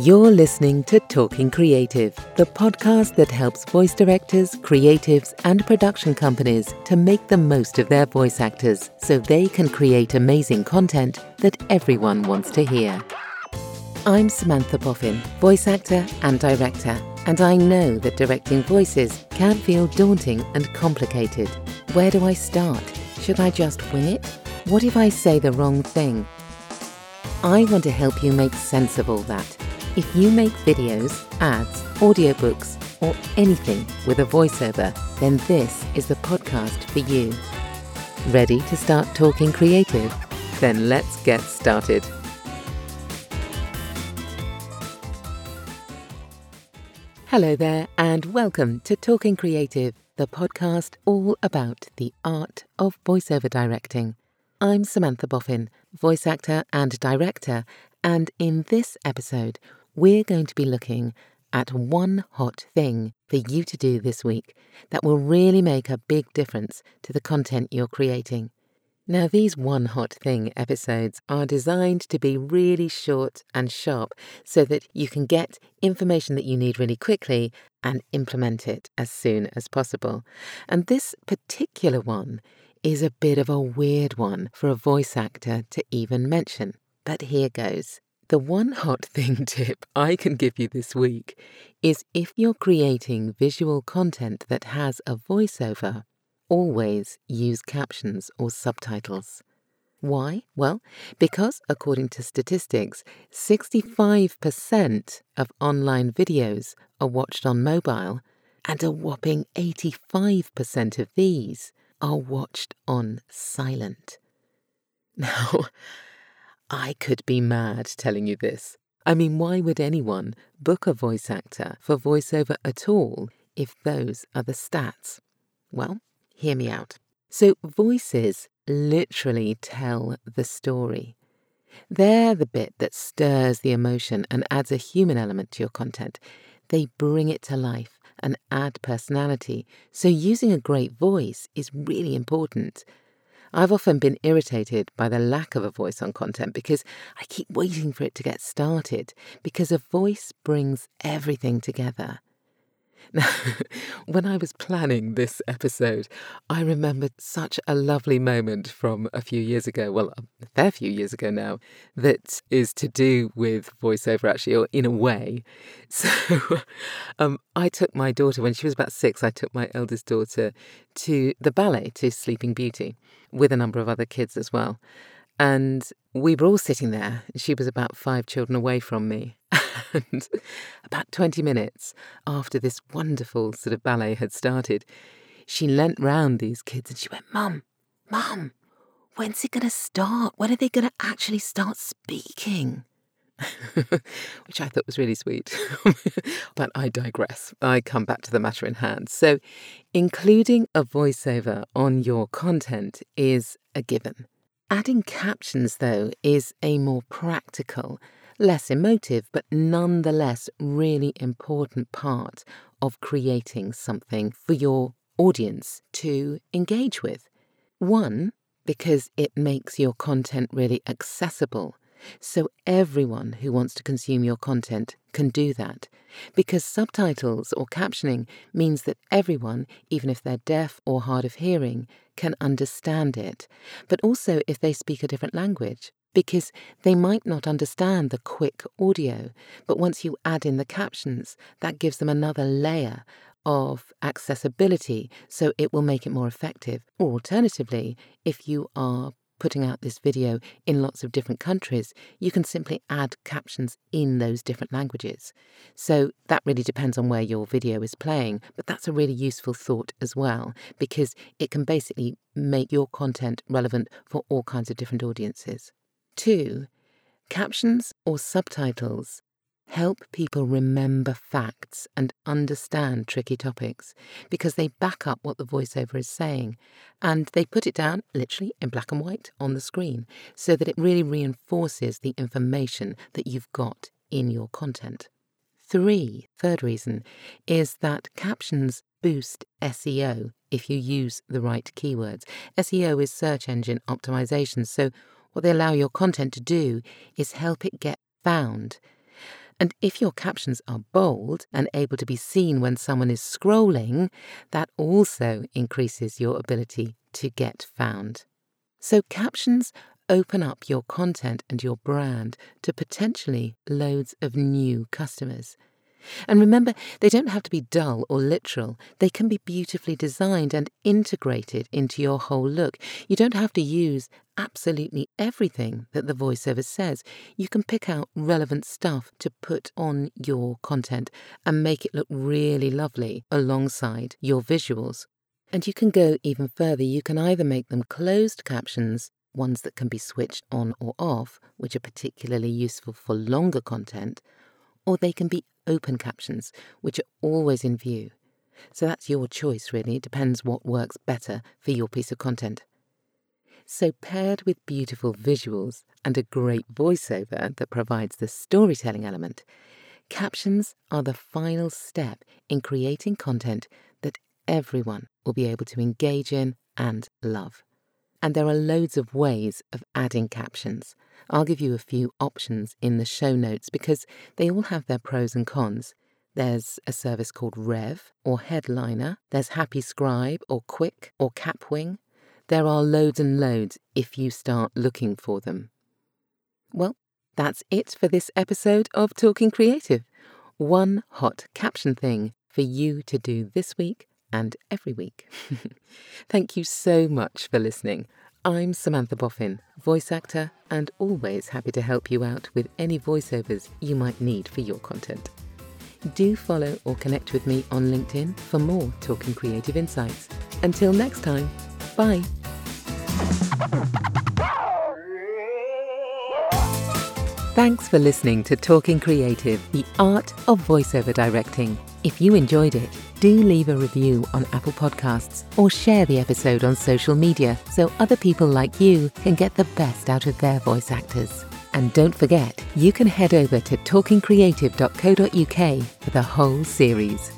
You're listening to Talking Creative, the podcast that helps voice directors, creatives, and production companies to make the most of their voice actors so they can create amazing content that everyone wants to hear. I'm Samantha Boffin, voice actor and director, and I know that directing voices can feel daunting and complicated. Where do I start? Should I just wing it? What if I say the wrong thing? I want to help you make sense of all that if you make videos, ads, audiobooks, or anything with a voiceover, then this is the podcast for you. Ready to start talking creative? Then let's get started. Hello there, and welcome to Talking Creative, the podcast all about the art of voiceover directing. I'm Samantha Boffin, voice actor and director, and in this episode, we're going to be looking at one hot thing for you to do this week that will really make a big difference to the content you're creating. Now, these One Hot Thing episodes are designed to be really short and sharp so that you can get information that you need really quickly and implement it as soon as possible. And this particular one is a bit of a weird one for a voice actor to even mention. But here goes. The one hot thing tip I can give you this week is if you're creating visual content that has a voiceover, always use captions or subtitles. Why? Well, because according to statistics, 65% of online videos are watched on mobile, and a whopping 85% of these are watched on silent. Now, I could be mad telling you this. I mean, why would anyone book a voice actor for voiceover at all if those are the stats? Well, hear me out. So, voices literally tell the story. They're the bit that stirs the emotion and adds a human element to your content. They bring it to life and add personality. So, using a great voice is really important. I've often been irritated by the lack of a voice on content because I keep waiting for it to get started, because a voice brings everything together. Now, when I was planning this episode, I remembered such a lovely moment from a few years ago, well, a fair few years ago now, that is to do with voiceover, actually, or in a way. So um, I took my daughter, when she was about six, I took my eldest daughter to the ballet, to Sleeping Beauty, with a number of other kids as well. And we were all sitting there. She was about five children away from me. And about 20 minutes after this wonderful sort of ballet had started, she leant round these kids and she went, Mum, Mum, when's it going to start? When are they going to actually start speaking? Which I thought was really sweet. but I digress. I come back to the matter in hand. So, including a voiceover on your content is a given. Adding captions, though, is a more practical less emotive, but nonetheless really important part of creating something for your audience to engage with. One, because it makes your content really accessible. So everyone who wants to consume your content can do that. Because subtitles or captioning means that everyone, even if they're deaf or hard of hearing, can understand it. But also if they speak a different language because they might not understand the quick audio, but once you add in the captions, that gives them another layer of accessibility, so it will make it more effective. Or alternatively, if you are putting out this video in lots of different countries, you can simply add captions in those different languages. So that really depends on where your video is playing, but that's a really useful thought as well, because it can basically make your content relevant for all kinds of different audiences. Two, captions or subtitles help people remember facts and understand tricky topics because they back up what the voiceover is saying and they put it down literally in black and white on the screen so that it really reinforces the information that you've got in your content. Three, third reason, is that captions boost SEO if you use the right keywords. SEO is search engine optimization, so what they allow your content to do is help it get found. And if your captions are bold and able to be seen when someone is scrolling, that also increases your ability to get found. So, captions open up your content and your brand to potentially loads of new customers. And remember, they don't have to be dull or literal. They can be beautifully designed and integrated into your whole look. You don't have to use absolutely everything that the voiceover says. You can pick out relevant stuff to put on your content and make it look really lovely alongside your visuals. And you can go even further. You can either make them closed captions, ones that can be switched on or off, which are particularly useful for longer content, or they can be open captions, which are always in view. So that's your choice, really. It depends what works better for your piece of content. So, paired with beautiful visuals and a great voiceover that provides the storytelling element, captions are the final step in creating content that everyone will be able to engage in and love. And there are loads of ways of adding captions. I'll give you a few options in the show notes because they all have their pros and cons. There's a service called Rev or Headliner. There's Happy Scribe or Quick or Kapwing. There are loads and loads if you start looking for them. Well, that's it for this episode of Talking Creative. One hot caption thing for you to do this week and every week. Thank you so much for listening. I'm Samantha Boffin, voice actor, and always happy to help you out with any voiceovers you might need for your content. Do follow or connect with me on LinkedIn for more Talking Creative Insights. Until next time, bye. Thanks for listening to Talking Creative, the art of voiceover directing. If you enjoyed it, do leave a review on Apple Podcasts or share the episode on social media so other people like you can get the best out of their voice actors. And don't forget, you can head over to talkingcreative.co.uk for the whole series.